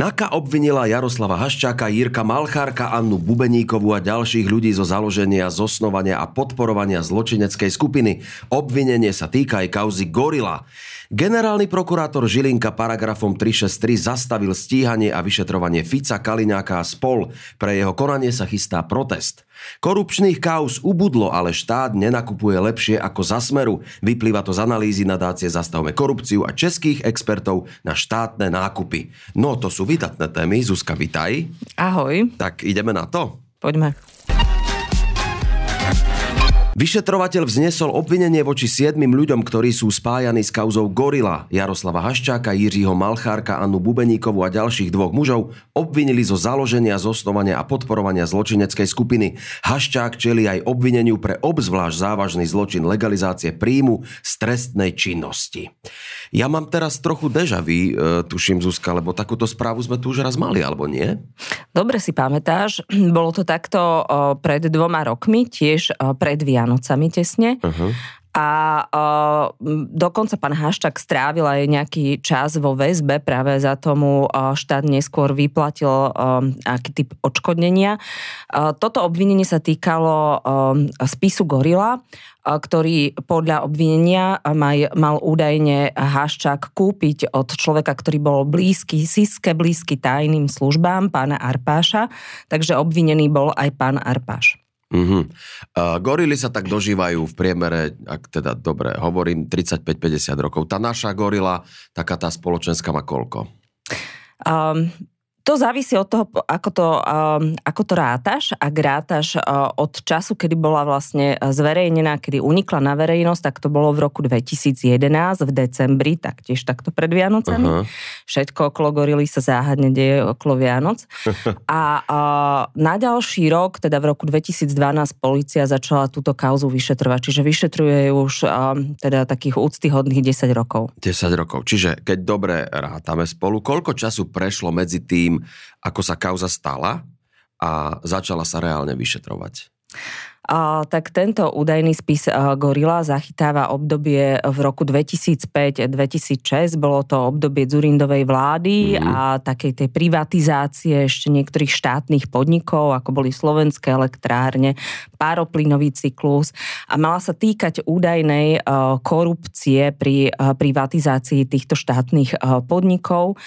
NAKA obvinila Jaroslava Haščáka, Jirka Malchárka, Annu Bubeníkovú a ďalších ľudí zo založenia, zosnovania a podporovania zločineckej skupiny. Obvinenie sa týka aj kauzy Gorila. Generálny prokurátor Žilinka paragrafom 363 zastavil stíhanie a vyšetrovanie Fica, Kaliňáka a spol. Pre jeho konanie sa chystá protest. Korupčných kauz ubudlo, ale štát nenakupuje lepšie ako za smeru. Vyplýva to z analýzy nadácie Zastavme korupciu a českých expertov na štátne nákupy. No to sú vydatné témy. Zuzka, vitaj. Ahoj. Tak ideme na to. Poďme. Vyšetrovateľ vznesol obvinenie voči siedmim ľuďom, ktorí sú spájani s kauzou Gorila. Jaroslava Haščáka, Jiřího Malchárka, Annu Bubeníkovu a ďalších dvoch mužov obvinili zo založenia, zosnovania a podporovania zločineckej skupiny. Haščák čeli aj obvineniu pre obzvlášť závažný zločin legalizácie príjmu z trestnej činnosti. Ja mám teraz trochu deja vu, e, tuším Zuzka, lebo takúto správu sme tu už raz mali, alebo nie? Dobre si pamätáš, bolo to takto pred dvoma rokmi, tiež pred Vianocami Vianocami tesne. Uh-huh. A uh, dokonca pán Haščák strávil aj nejaký čas vo väzbe, práve za tomu uh, štát neskôr vyplatil uh, aký typ odškodnenia. Uh, toto obvinenie sa týkalo uh, spisu Gorila, ktorý podľa obvinenia maj, mal údajne Haščák kúpiť od človeka, ktorý bol blízky, síske blízky tajným službám, pána Arpáša, takže obvinený bol aj pán Arpáš. Uh-huh. Uh, gorily sa tak dožívajú v priemere, ak teda dobre hovorím, 35-50 rokov. Tá naša gorila, taká tá spoločenská má koľko? Um, to závisí od toho, ako to, um, ako to rátaš. Ak rátaš uh, od času, kedy bola vlastne zverejnená, kedy unikla na verejnosť, tak to bolo v roku 2011, v decembri, taktiež takto pred Vianocami. Uh-huh. Všetko okolo gorily sa záhadne deje okolo Vianoc. A uh, na ďalší rok, teda v roku 2012, policia začala túto kauzu vyšetrovať. Čiže vyšetruje už um, teda takých úctyhodných 10 rokov. 10 rokov. Čiže keď dobre rátame spolu, koľko času prešlo medzi tým, tým, ako sa kauza stala a začala sa reálne vyšetrovať? Tak tento údajný spis Gorila zachytáva obdobie v roku 2005-2006. Bolo to obdobie Zurindovej vlády mm. a takej tej privatizácie ešte niektorých štátnych podnikov, ako boli slovenské elektrárne, pároplynový cyklus a mala sa týkať údajnej korupcie pri privatizácii týchto štátnych podnikov.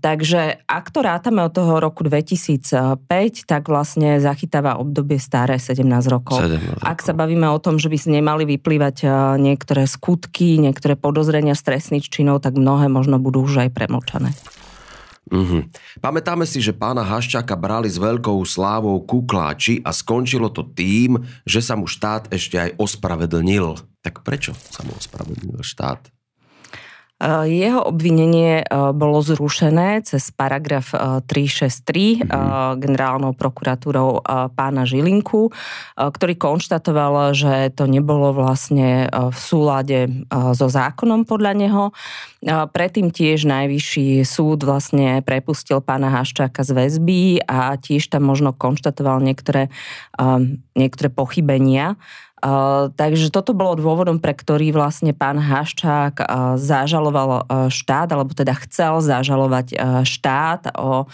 Takže ak to rátame od toho roku 2005, tak vlastne zachytáva obdobie staré 17 rokov. 17 rokov. Ak sa bavíme o tom, že by si nemali vyplývať e, niektoré skutky, niektoré podozrenia stresných činov, tak mnohé možno budú už aj premlčané. Mm-hmm. Pamätáme si, že pána Haščáka brali s veľkou slávou kukláči a skončilo to tým, že sa mu štát ešte aj ospravedlnil. Tak prečo sa mu ospravedlnil štát? Eh, jeho obvinenie eh, bolo zrušené cez paragraf 363 mm-hmm. generálnou prokuratúrou pána Žilinku, ktorý konštatoval, že to nebolo vlastne v súlade so zákonom podľa neho. Predtým tiež najvyšší súd vlastne prepustil pána Haščáka z väzby a tiež tam možno konštatoval niektoré, niektoré pochybenia takže toto bolo dôvodom, pre ktorý vlastne pán Haščák zažaloval štát, alebo teda chcel zažalovať štát o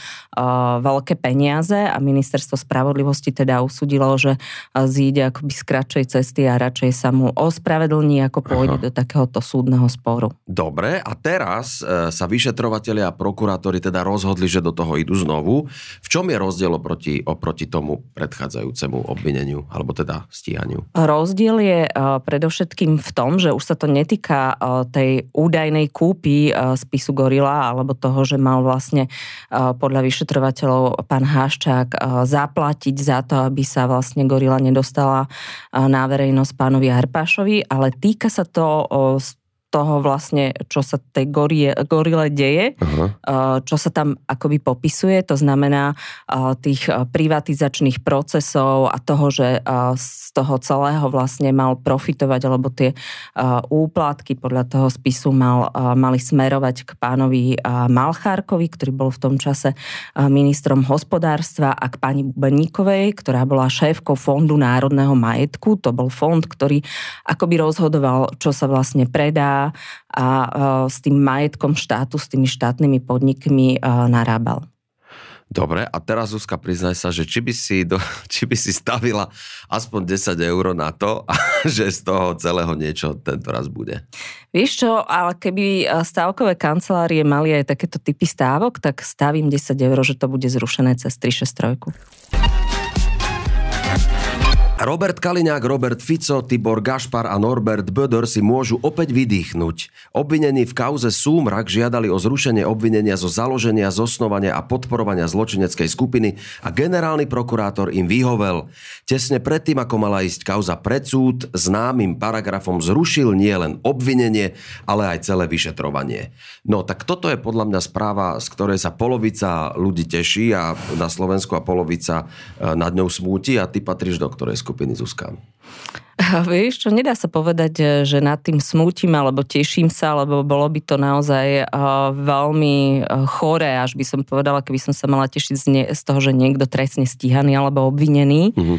veľké peniaze a ministerstvo spravodlivosti teda usudilo, že zíde akoby z kratšej cesty a radšej sa mu ospravedlní, ako pôjde Aha. do takéhoto súdneho sporu. Dobre, a teraz e, sa vyšetrovateľia a prokurátori teda rozhodli, že do toho idú znovu. V čom je rozdiel oproti, oproti tomu predchádzajúcemu obvineniu, alebo teda stíhaniu? Rozdiel je uh, predovšetkým v tom, že už sa to netýka uh, tej údajnej kúpy uh, spisu Gorila alebo toho, že mal vlastne podľa vyšetrovateľov pán Haščák zaplatiť za to, aby sa vlastne Gorila nedostala na verejnosť pánovi Harpášovi, ale týka sa to toho vlastne, čo sa tej gorie, gorile deje, uh-huh. čo sa tam akoby popisuje, to znamená tých privatizačných procesov a toho, že z toho celého vlastne mal profitovať, alebo tie úplatky podľa toho spisu mal, mali smerovať k pánovi Malchárkovi, ktorý bol v tom čase ministrom hospodárstva a k pani Bubeníkovej, ktorá bola šéfkou Fondu národného majetku. To bol fond, ktorý akoby rozhodoval, čo sa vlastne predá, a, a s tým majetkom štátu, s tými štátnymi podnikmi narábal. Dobre, a teraz Zuzka, priznaj sa, že či by si, do, či by si stavila aspoň 10 eur na to, že z toho celého niečo tento raz bude. Vieš čo, ale keby stávkové kancelárie mali aj takéto typy stávok, tak stavím 10 eur, že to bude zrušené cez 363. Robert Kaliňák, Robert Fico, Tibor Gašpar a Norbert Böder si môžu opäť vydýchnuť. Obvinení v kauze Súmrak žiadali o zrušenie obvinenia zo založenia, zosnovania a podporovania zločineckej skupiny a generálny prokurátor im vyhovel. Tesne predtým, ako mala ísť kauza pred súd, známym paragrafom zrušil nielen obvinenie, ale aj celé vyšetrovanie. No tak toto je podľa mňa správa, z ktorej sa polovica ľudí teší a na Slovensku a polovica e, nad ňou smúti a ty patríš do ktorej skupiny skupiny Zuzka? Vieš čo, nedá sa povedať, e, že nad tým smútim alebo teším sa, lebo bolo by to naozaj uh, veľmi e, choré, až by som povedala, keby som sa mala tešiť z, ne, z toho, že niekto trestne stíhaný alebo obvinený. Uh-huh.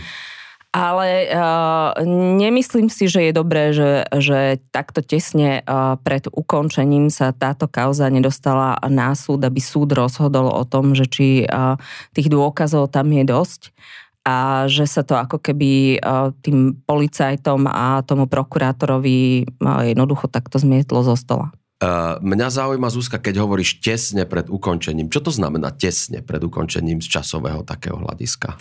Ale uh, nemyslím si, že je dobré, že, že takto tesne uh, pred ukončením sa táto kauza nedostala na súd, aby súd rozhodol o tom, že či uh, tých dôkazov tam je dosť a že sa to ako keby e, tým policajtom a tomu prokurátorovi e, jednoducho takto zmietlo zo stola. Uh, mňa zaujíma, Zuzka, keď hovoríš tesne pred ukončením. Čo to znamená tesne pred ukončením z časového takého hľadiska?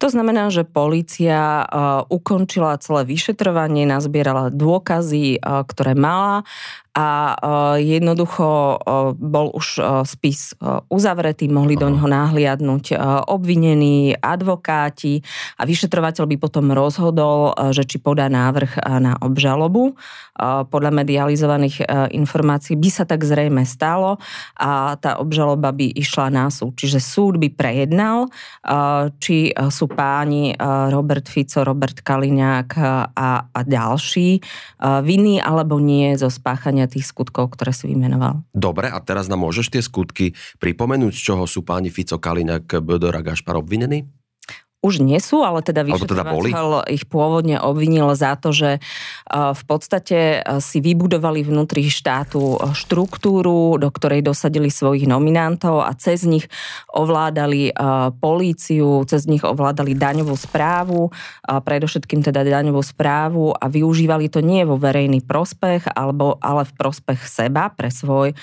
To znamená, že policia ukončila celé vyšetrovanie, nazbierala dôkazy, ktoré mala a jednoducho bol už spis uzavretý, mohli do neho nahliadnúť obvinení, advokáti a vyšetrovateľ by potom rozhodol, že či podá návrh na obžalobu. Podľa medializovaných informácií by sa tak zrejme stalo a tá obžaloba by išla na súd. Čiže súd by prejednal, či sú páni Robert Fico, Robert Kaliňák a, a ďalší vinní alebo nie zo spáchania spáchania tých skutkov, ktoré si vymenoval. Dobre, a teraz nám môžeš tie skutky pripomenúť, z čoho sú páni Fico, Kaliňák, Bödor a Gašpar obvinení? Už nie sú, ale teda, teda vyšetrovateľ teda ich pôvodne obvinil za to, že e, v podstate e, si vybudovali vnútri štátu e, štruktúru, do ktorej dosadili svojich nominantov a cez nich ovládali políciu, cez nich ovládali daňovú správu, predovšetkým teda daňovú správu a využívali to nie vo verejný prospech, alebo, ale v prospech seba pre svoj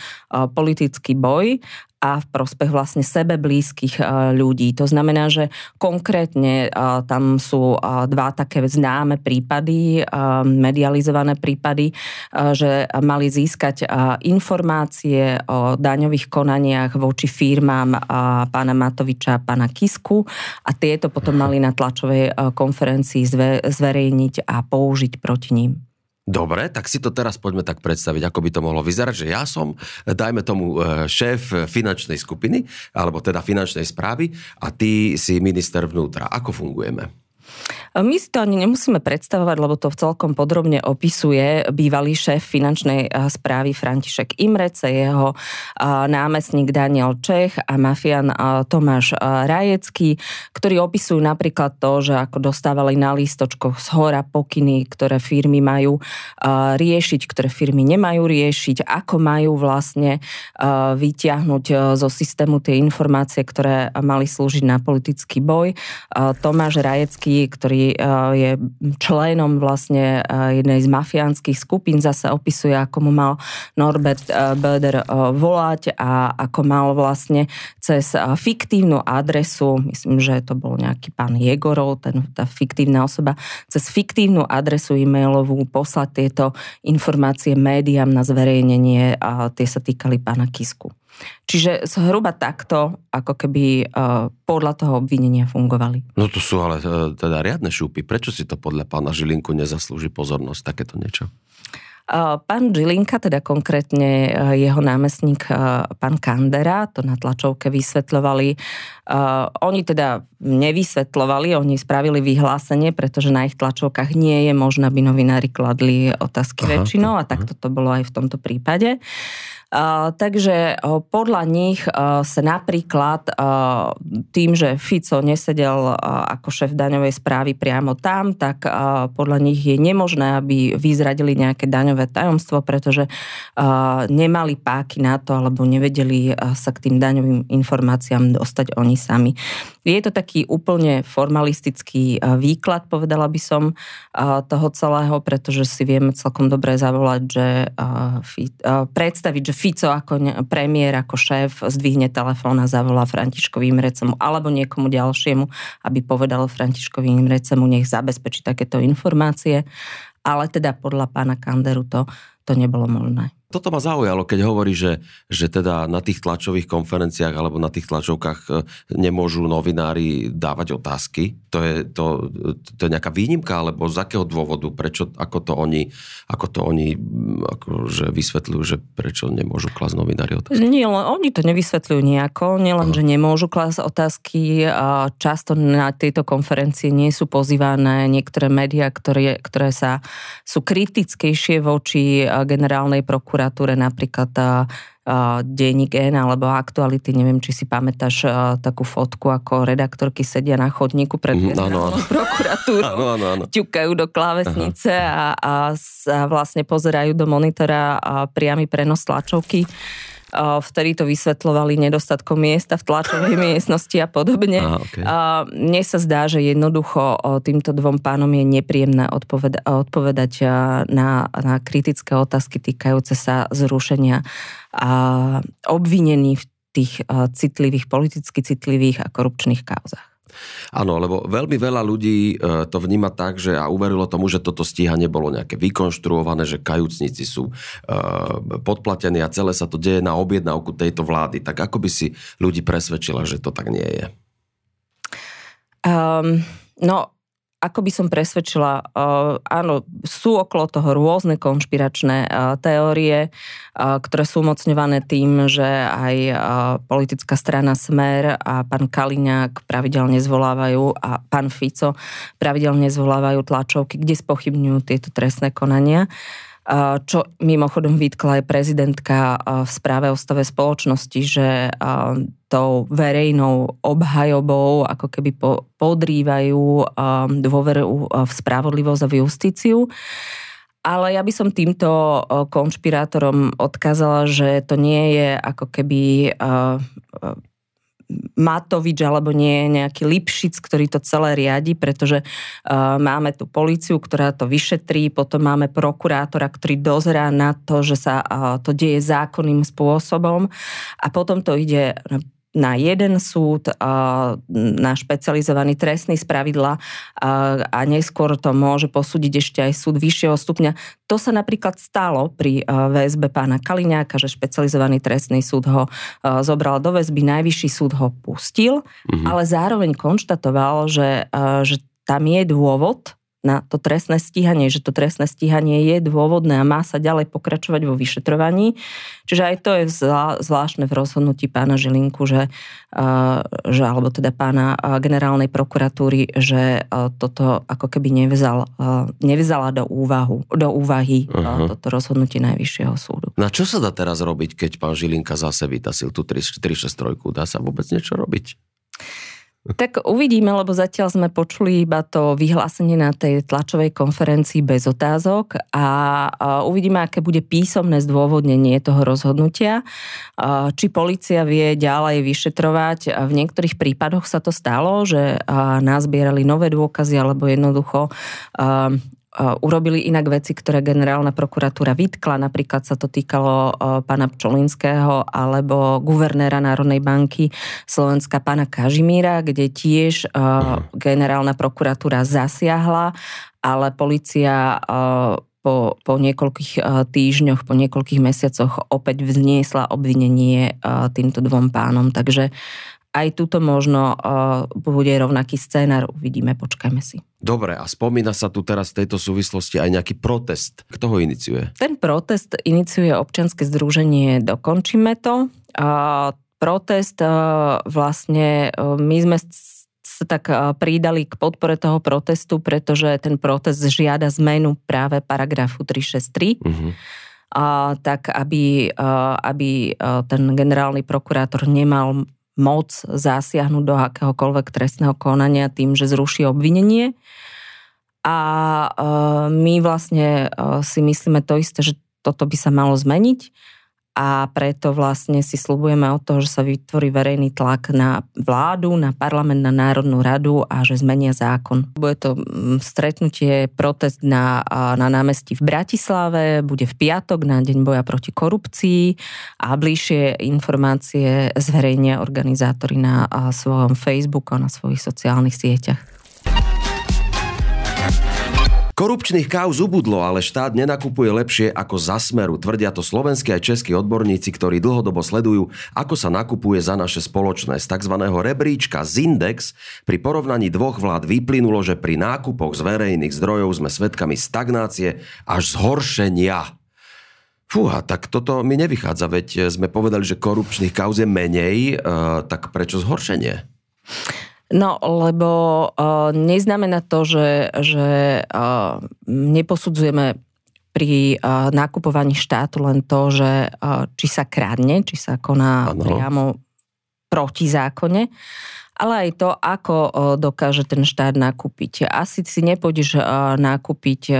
politický boj a v prospech vlastne sebe blízkych e, ľudí. To znamená, že konkrétne e, tam sú e, dva také známe prípady, medializované prípady, že mali získať informácie o daňových konaniach voči firmám pána Matoviča a pána Kisku a tieto potom mali na tlačovej konferencii zverejniť a použiť proti ním. Dobre, tak si to teraz poďme tak predstaviť, ako by to mohlo vyzerať, že ja som, dajme tomu, e, šéf finančnej skupiny, alebo teda finančnej správy a ty si minister vnútra. Ako fungujeme? My si to ani nemusíme predstavovať, lebo to celkom podrobne opisuje bývalý šéf finančnej eh, správy František Imrece, jeho eh, námestník Daniel Čech a mafian Tomáš Rajecký, ktorí opisujú napríklad to, že ako dostávali na lístočkoch z hora pokyny, ktoré firmy majú riešiť, ktoré firmy nemajú riešiť, ako majú vlastne vyťahnuť zo systému tie informácie, ktoré mali slúžiť na politický boj. Tomáš Rajecký, ktorý Eh, je členom vlastne eh, jednej z mafiánskych skupín, zase opisuje, ako mu mal Norbert eh, Böder volať a ako mal vlastne cez fiktívnu adresu, myslím, že to bol nejaký pán Jegorov, ten, tá fiktívna osoba, cez fiktívnu adresu e-mailovú poslať tieto informácie médiám na zverejnenie a tie sa týkali pána Kisku. Čiže zhruba takto, ako keby uh, podľa toho obvinenia fungovali. No to sú ale uh, teda riadne šúpy. Prečo si to podľa pána Žilinku nezaslúži pozornosť, takéto niečo? Pán Žilinka, teda konkrétne jeho námestník pán Kandera, to na tlačovke vysvetľovali. Oni teda nevysvetľovali, oni spravili vyhlásenie, pretože na ich tlačovkách nie je možné, aby novinári kladli otázky aha, väčšinou a takto to bolo aj v tomto prípade. Takže podľa nich sa napríklad tým, že Fico nesedel ako šéf daňovej správy priamo tam, tak podľa nich je nemožné, aby vyzradili nejaké daňové tajomstvo, pretože nemali páky na to, alebo nevedeli sa k tým daňovým informáciám dostať oni sami. Je to taký úplne formalistický výklad, povedala by som, toho celého, pretože si vieme celkom dobre zavolať, že predstaviť, že Fico ako premiér, ako šéf zdvihne telefón a zavolá Františkovi Imrecemu alebo niekomu ďalšiemu, aby povedal Františkovi Imrecemu, nech zabezpečí takéto informácie. Ale teda podľa pána Kanderu to, to nebolo možné. Toto ma zaujalo, keď hovorí, že, že teda na tých tlačových konferenciách alebo na tých tlačovkách e, nemôžu novinári dávať otázky. To je, to, to je nejaká výnimka, alebo z akého dôvodu, prečo, ako to oni, ako to oni akože vysvetľujú, že prečo nemôžu klasť novinári otázky? Nie, oni to nevysvetľujú nejako, nielen, že nemôžu klasť otázky, často na tieto konferencie nie sú pozývané niektoré médiá, ktoré, ktoré sa, sú kritickejšie voči generálnej prokuratúre napríklad denník N alebo aktuality, neviem, či si pamätáš takú fotku, ako redaktorky sedia na chodníku pred mm, áno. prokuratúrou, áno, áno, ťukajú do klávesnice a, a, a vlastne pozerajú do monitora a priamy prenos tlačovky vtedy to vysvetľovali nedostatkom miesta v tlačovej miestnosti a podobne. Aha, okay. Mne sa zdá, že jednoducho týmto dvom pánom je nepríjemné odpoveda- odpovedať na, na kritické otázky týkajúce sa zrušenia a obvinení v tých citlivých, politicky citlivých a korupčných kauzách. Áno, lebo veľmi veľa ľudí e, to vníma tak, že a uverilo tomu, že toto stíhanie bolo nejaké vykonštruované, že kajúcnici sú e, podplatení a celé sa to deje na objednávku tejto vlády. Tak ako by si ľudí presvedčila, že to tak nie je? Um, no, ako by som presvedčila, uh, áno, sú okolo toho rôzne konšpiračné uh, teórie, uh, ktoré sú umocňované tým, že aj politická strana Smer a pán Kaliňák pravidelne zvolávajú a pán Fico pravidelne zvolávajú tlačovky, kde spochybňujú tieto trestné konania čo mimochodom vytkla aj prezidentka v správe o stave spoločnosti, že tou verejnou obhajobou ako keby podrývajú dôveru v spravodlivosť a v justíciu. Ale ja by som týmto konšpirátorom odkázala, že to nie je ako keby Matovič alebo nie nejaký Lipšic, ktorý to celé riadi, pretože uh, máme tu policiu, ktorá to vyšetrí, potom máme prokurátora, ktorý dozerá na to, že sa uh, to deje zákonným spôsobom a potom to ide na jeden súd, na špecializovaný trestný spravidla a neskôr to môže posúdiť ešte aj súd vyššieho stupňa. To sa napríklad stalo pri väzbe pána Kaliňáka, že špecializovaný trestný súd ho zobral do väzby, najvyšší súd ho pustil, mm-hmm. ale zároveň konštatoval, že, že tam je dôvod, na to trestné stíhanie, že to trestné stíhanie je dôvodné a má sa ďalej pokračovať vo vyšetrovaní. Čiže aj to je zvláštne v rozhodnutí pána Žilinku, že, že alebo teda pána generálnej prokuratúry, že toto ako keby nevezal, nevezala do, úvahu, do úvahy uh-huh. toto rozhodnutie Najvyššieho súdu. Na čo sa dá teraz robiť, keď pán Žilinka zase vytasil tú 363? Dá sa vôbec niečo robiť? Tak uvidíme, lebo zatiaľ sme počuli iba to vyhlásenie na tej tlačovej konferencii bez otázok a uvidíme, aké bude písomné zdôvodnenie toho rozhodnutia. Či policia vie ďalej vyšetrovať. V niektorých prípadoch sa to stalo, že nazbierali nové dôkazy alebo jednoducho urobili inak veci, ktoré generálna prokuratúra vytkla. Napríklad sa to týkalo pána Pčolinského alebo guvernéra Národnej banky Slovenska pána Kažimíra, kde tiež generálna prokuratúra zasiahla, ale policia po, po niekoľkých týždňoch, po niekoľkých mesiacoch opäť vzniesla obvinenie týmto dvom pánom. Takže aj tuto možno uh, bude rovnaký scénar, uvidíme, počkajme si. Dobre, a spomína sa tu teraz v tejto súvislosti aj nejaký protest. Kto ho iniciuje? Ten protest iniciuje občianske združenie Dokončíme to. Uh, protest uh, vlastne uh, my sme sa tak pridali k podpore toho protestu, pretože ten protest žiada zmenu práve paragrafu 363. Uh-huh tak aby, aby ten generálny prokurátor nemal moc zasiahnuť do akéhokoľvek trestného konania tým, že zruší obvinenie. A my vlastne si myslíme to isté, že toto by sa malo zmeniť a preto vlastne si slubujeme od toho, že sa vytvorí verejný tlak na vládu, na parlament, na Národnú radu a že zmenia zákon. Bude to mm, stretnutie, protest na, na námestí v Bratislave, bude v piatok na Deň boja proti korupcii a bližšie informácie zverejnia organizátori na svojom Facebooku a na svojich sociálnych sieťach. Korupčných káuz ubudlo, ale štát nenakupuje lepšie ako za smeru. Tvrdia to slovenskí aj českí odborníci, ktorí dlhodobo sledujú, ako sa nakupuje za naše spoločné. Z tzv. rebríčka Zindex pri porovnaní dvoch vlád vyplynulo, že pri nákupoch z verejných zdrojov sme svedkami stagnácie až zhoršenia. Fúha, tak toto mi nevychádza, veď sme povedali, že korupčných kauz je menej, uh, tak prečo zhoršenie? No, lebo uh, neznamená to, že, že uh, neposudzujeme pri uh, nakupovaní štátu len to, že uh, či sa krádne, či sa koná ano. priamo proti zákone, ale aj to, ako dokáže ten štát nakúpiť. Asi si nepôjdeš nakúpiť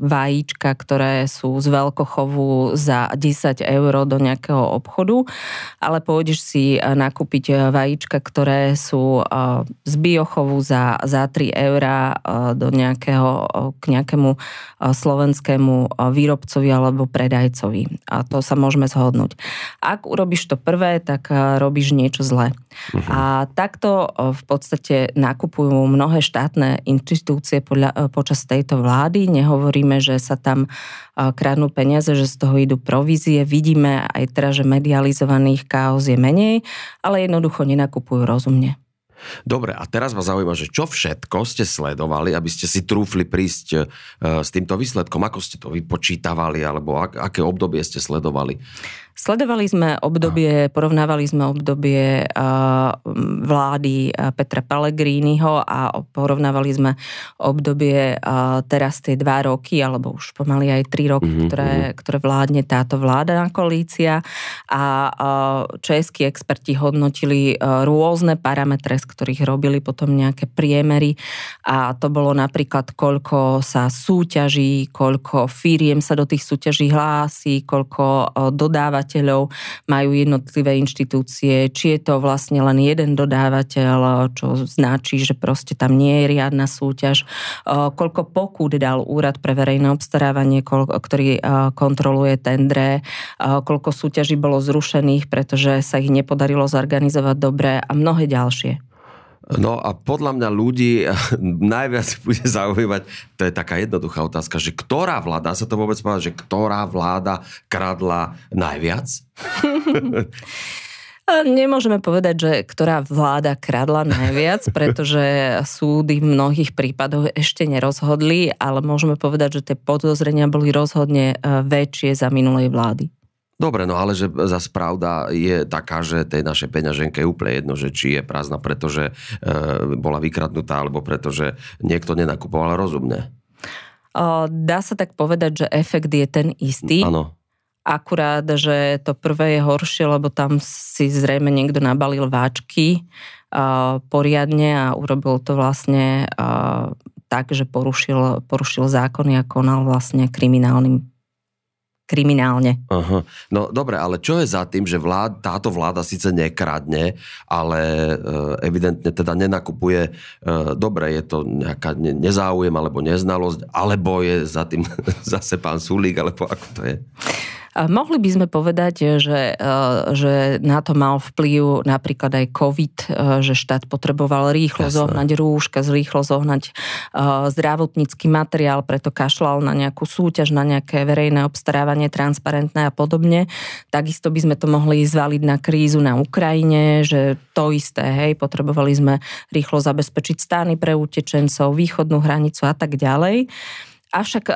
vajíčka, ktoré sú z veľkochovu za 10 eur do nejakého obchodu, ale pôjdeš si nakúpiť vajíčka, ktoré sú z biochovu za, za 3 eur do nejakého, k nejakému slovenskému výrobcovi alebo predajcovi. A to sa môžeme zhodnúť. Ak urobíš to prvé, tak robíš niečo zlé. Uh-huh. A tak takto v podstate nakupujú mnohé štátne inštitúcie podľa, počas tejto vlády. Nehovoríme, že sa tam kradnú peniaze, že z toho idú provízie. Vidíme aj teraz, že medializovaných chaos je menej, ale jednoducho nenakupujú rozumne. Dobre, a teraz ma zaujíma, že čo všetko ste sledovali, aby ste si trúfli prísť e, s týmto výsledkom? Ako ste to vypočítavali, alebo ak, aké obdobie ste sledovali? Sledovali sme obdobie, porovnávali sme obdobie vlády Petra Pellegriniho a porovnávali sme obdobie teraz tie dva roky, alebo už pomaly aj tri roky, mm-hmm. ktoré, mhm. ktoré vládne táto vláda koalícia a českí experti hodnotili rôzne parametre, z ktorých robili potom nejaké priemery a to bolo napríklad, koľko sa súťaží, koľko firiem sa do tých súťaží hlási, koľko dodávať dodávateľov majú jednotlivé inštitúcie, či je to vlastne len jeden dodávateľ, čo značí, že proste tam nie je riadna súťaž, koľko pokút dal úrad pre verejné obstarávanie, ktorý kontroluje tendre, koľko súťaží bolo zrušených, pretože sa ich nepodarilo zorganizovať dobre a mnohé ďalšie. No a podľa mňa ľudí najviac bude zaujímať, to je taká jednoduchá otázka, že ktorá vláda, sa to vôbec povedať, že ktorá vláda kradla najviac? Nemôžeme povedať, že ktorá vláda kradla najviac, pretože súdy v mnohých prípadoch ešte nerozhodli, ale môžeme povedať, že tie podozrenia boli rozhodne e, väčšie za minulej vlády. Dobre, no ale že zase pravda je taká, že tej našej peňaženke je úplne jedno, že či je prázdna, pretože e, bola vykradnutá, alebo pretože niekto nenakupoval rozumne. Dá sa tak povedať, že efekt je ten istý. Áno. Akurát, že to prvé je horšie, lebo tam si zrejme niekto nabalil váčky poriadne a urobil to vlastne tak, že porušil, porušil zákony a konal vlastne kriminálnym kriminálne. Aha. No dobre, ale čo je za tým, že vlád, táto vláda síce nekradne, ale e, evidentne teda nenakupuje, e, dobre, je to nejaká nezáujem alebo neznalosť, alebo je za tým zase pán Sulík, alebo ako to je? Mohli by sme povedať, že, e, že na to mal vplyv napríklad aj COVID, e, že štát potreboval rýchlo Jasne. zohnať rúška, rýchlo zohnať zdravotnícky materiál, preto kašľal na nejakú súťaž, na nejaké verejné obstarávanie, transparentné a podobne. Takisto by sme to mohli zvaliť na krízu na Ukrajine, že to isté, hej, potrebovali sme rýchlo zabezpečiť stány pre utečencov, východnú hranicu a tak ďalej. Avšak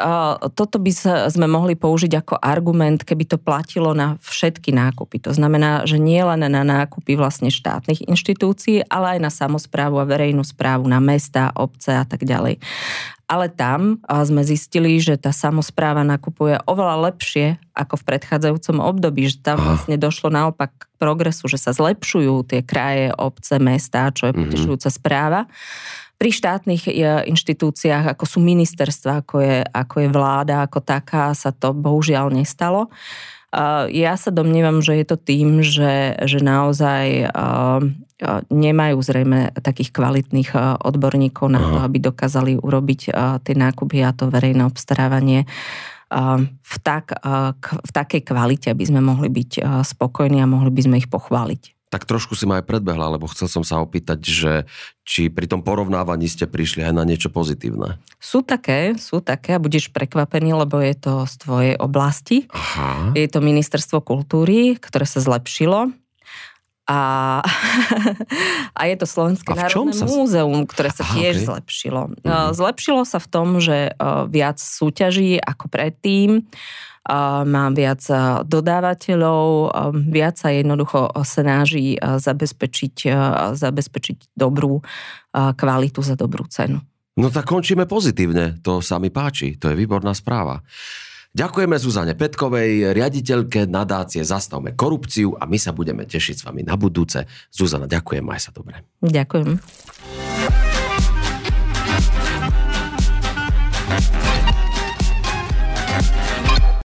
toto by sme mohli použiť ako argument, keby to platilo na všetky nákupy. To znamená, že nie len na nákupy vlastne štátnych inštitúcií, ale aj na samozprávu a verejnú správu, na mesta, obce a tak ďalej. ale tam sme zistili, že tá samozpráva nakupuje oveľa lepšie ako v predchádzajúcom období, že tam vlastne došlo naopak k progresu, že sa zlepšujú tie kraje, obce, mesta, čo je mhm. potešujúca správa pri štátnych e, inštitúciách, ako sú ministerstva, ako je, ako je vláda, ako taká, sa to bohužiaľ nestalo. Ja sa domnievam, že je to tým, že, že naozaj nemajú zrejme takých kvalitných odborníkov na to, aby dokázali urobiť tie nákupy a to verejné obstarávanie v, tak, v takej kvalite, aby sme mohli byť spokojní a mohli by sme ich pochváliť tak trošku si ma aj predbehla, lebo chcel som sa opýtať, že či pri tom porovnávaní ste prišli aj na niečo pozitívne. Sú také, sú také a budeš prekvapený, lebo je to z tvojej oblasti. Aha. Je to ministerstvo kultúry, ktoré sa zlepšilo. A, a je to Slovenské národné sa... múzeum, ktoré sa Aha, tiež okay. zlepšilo. Mhm. Zlepšilo sa v tom, že viac súťaží ako predtým má viac dodávateľov, viac sa jednoducho snaží zabezpečiť, zabezpečiť dobrú kvalitu za dobrú cenu. No tak končíme pozitívne, to sa mi páči, to je výborná správa. Ďakujeme Zuzane Petkovej, riaditeľke nadácie Zastavme korupciu a my sa budeme tešiť s vami na budúce. Zuzana, ďakujem, maj sa dobre. Ďakujem.